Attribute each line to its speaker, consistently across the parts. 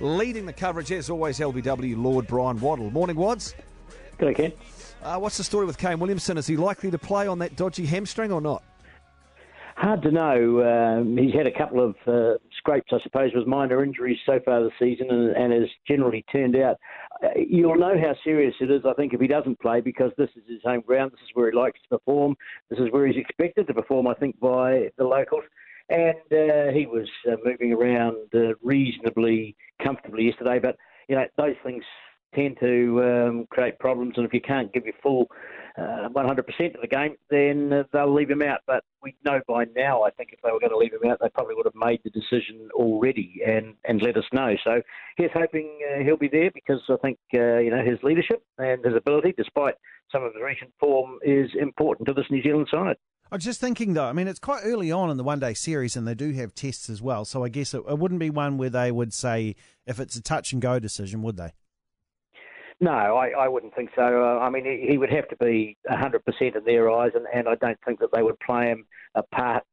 Speaker 1: Leading the coverage, as always, LBW Lord Bryan Waddle. Morning, Wads.
Speaker 2: Good again.
Speaker 1: Uh, what's the story with Kane Williamson? Is he likely to play on that dodgy hamstring or not?
Speaker 2: Hard to know. Um, he's had a couple of uh, scrapes, I suppose, with minor injuries so far this season, and, and has generally turned out. Uh, you'll know how serious it is, I think, if he doesn't play, because this is his home ground. This is where he likes to perform. This is where he's expected to perform, I think, by the locals. And uh, he was uh, moving around uh, reasonably comfortably yesterday, but you know those things tend to um, create problems, and if you can't give your full uh, 100% of the game, then uh, they'll leave him out. But we know by now, I think, if they were going to leave him out, they probably would have made the decision already and, and let us know. So he's hoping uh, he'll be there because I think you know his leadership and his ability, despite some of his recent form, is important to this New Zealand side.
Speaker 3: I was just thinking though, I mean, it's quite early on in the one day series and they do have tests as well. So I guess it, it, wouldn't be one where they would say if it's a touch and go decision, would they?
Speaker 2: No, I, I wouldn't think so. Uh, I mean, he, he, would have to be 100% in their eyes, and, and I don't think that they would play him a part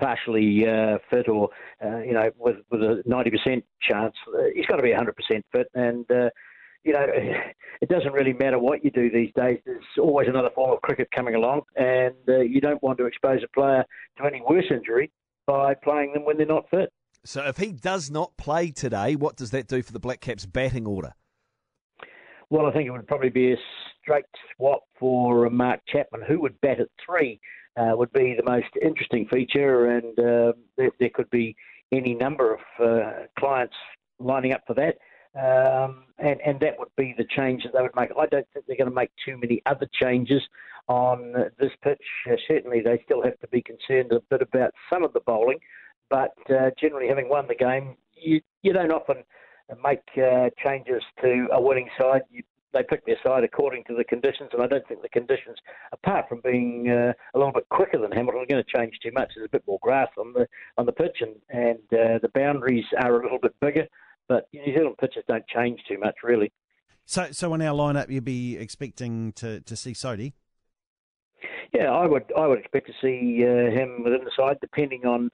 Speaker 2: partially uh, fit or uh, you know with with a 90% chance. Uh, he's got to be 100% fit, and uh, you know it doesn't really matter what you do these days. There's always another form of cricket coming along, and uh, you don't want to expose a player to any worse injury by playing them when they're not fit.
Speaker 1: So if he does not play today, what does that do for the Black Caps batting order?
Speaker 2: Well, I think it would probably be a straight swap for Mark Chapman, who would bat at three. Uh, would be the most interesting feature, and uh, there, there, could be any number of uh, clients lining up for that. Um, and, and that would be the change that they would make. I don't think they're going to make too many other changes on this pitch. Uh, certainly, they still have to be concerned a bit about some of the bowling, but uh, generally, having won the game, you, you don't often make uh, changes to a winning side. You, they pick their side according to the conditions, and I don't think the conditions, apart from being uh, a little bit quicker than Hamilton, are going to change too much. There's a bit more grass on the on the pitch, and and uh, the boundaries are a little bit bigger. But New Zealand pitches don't change too much, really.
Speaker 3: So, so in our lineup, you'd be expecting to, to see Sodhi.
Speaker 2: Yeah, I would. I would expect to see uh, him within the side, depending on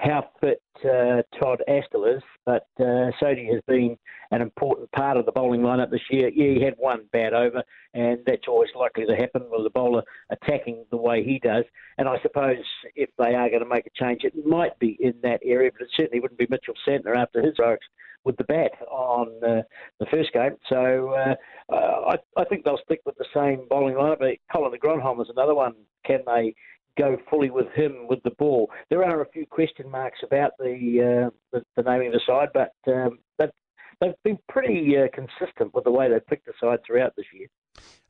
Speaker 2: how fit uh, Todd Astle is, but uh, Sodhi has been an important part of the bowling lineup this year. Yeah, he had one bad over, and that's always likely to happen with a bowler attacking the way he does. And I suppose if they are going to make a change, it might be in that area, but it certainly wouldn't be Mitchell Santner after his strokes with the bat on uh, the first game. So uh, uh, I, I, think they'll stick with the same bowling lineup. But Colin de Grandhomme is another one. Can they go fully with him with the ball. There are a few question marks about the uh, the, the, naming of the side, but um, they've, they've been pretty uh, consistent with the way they've picked the side throughout this year.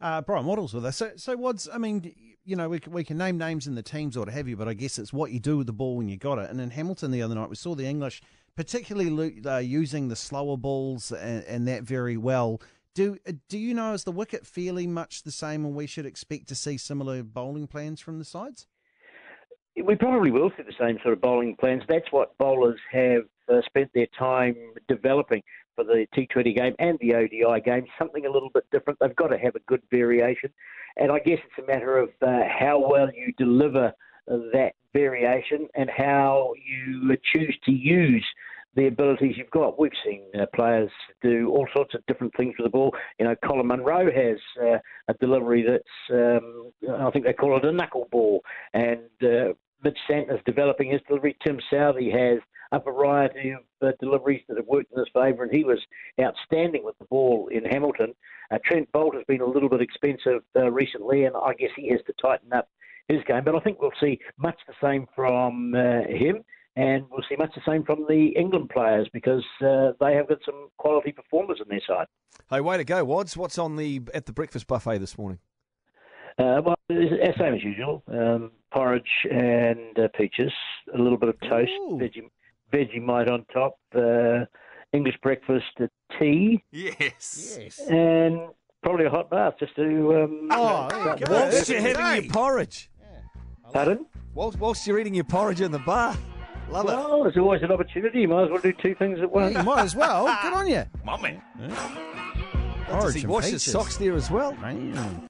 Speaker 3: Uh, Bryan Waddles with us. So, so what's I mean, you know, we can, we can name names in the teams or what have you, but I guess it's what you do with the ball when you got it. And in Hamilton the other night, we saw the English particularly uh, using the slower balls and, and that very well. Do do you know is the wicket fairly much the same, and we should expect to see similar bowling plans from the sides?
Speaker 2: We probably will see the same sort of bowling plans. That's what bowlers have uh, spent their time developing for the T20 game and the ODI game, something a little bit different. They've got to have a good variation. And I guess it's a matter of uh, how well you deliver that variation and how you choose to use the abilities you've got. We've seen uh, players do all sorts of different things with the ball. You know, Colin Munro has uh, a delivery that's, um, I think they call it a knuckleball, and uh, Mitch Santner's developing his delivery. Tim Southee has a variety of uh, deliveries that have worked in his favour, and he was outstanding with the ball in Hamilton. Uh, Trent Boult has been a little bit expensive uh, recently, and I guess he has to tighten up his game. But I think we'll see much the same from uh, him, and we'll see much the same from the England players because uh, they have got some quality performers in their side.
Speaker 1: Hey, way to go, Wads! What's on the at the breakfast buffet this morning?
Speaker 2: Uh, well, it's same as usual. Um, porridge and uh, peaches, a little bit of toast, veggie, Vegemite on top, uh, English breakfast, tea.
Speaker 1: Yes.
Speaker 3: Yes.
Speaker 2: And probably a hot bath just to. Um,
Speaker 1: oh, uh, whilst you're having your porridge.
Speaker 2: Yeah. Pardon?
Speaker 1: Whilst, whilst you're eating your porridge in the bath. Love
Speaker 2: well, it. Well, there's always an opportunity. You might as well do two things at once.
Speaker 3: Yeah, you might as well. Good on you.
Speaker 1: Mummy. Yeah. Does he wash his socks there as well?
Speaker 3: Man.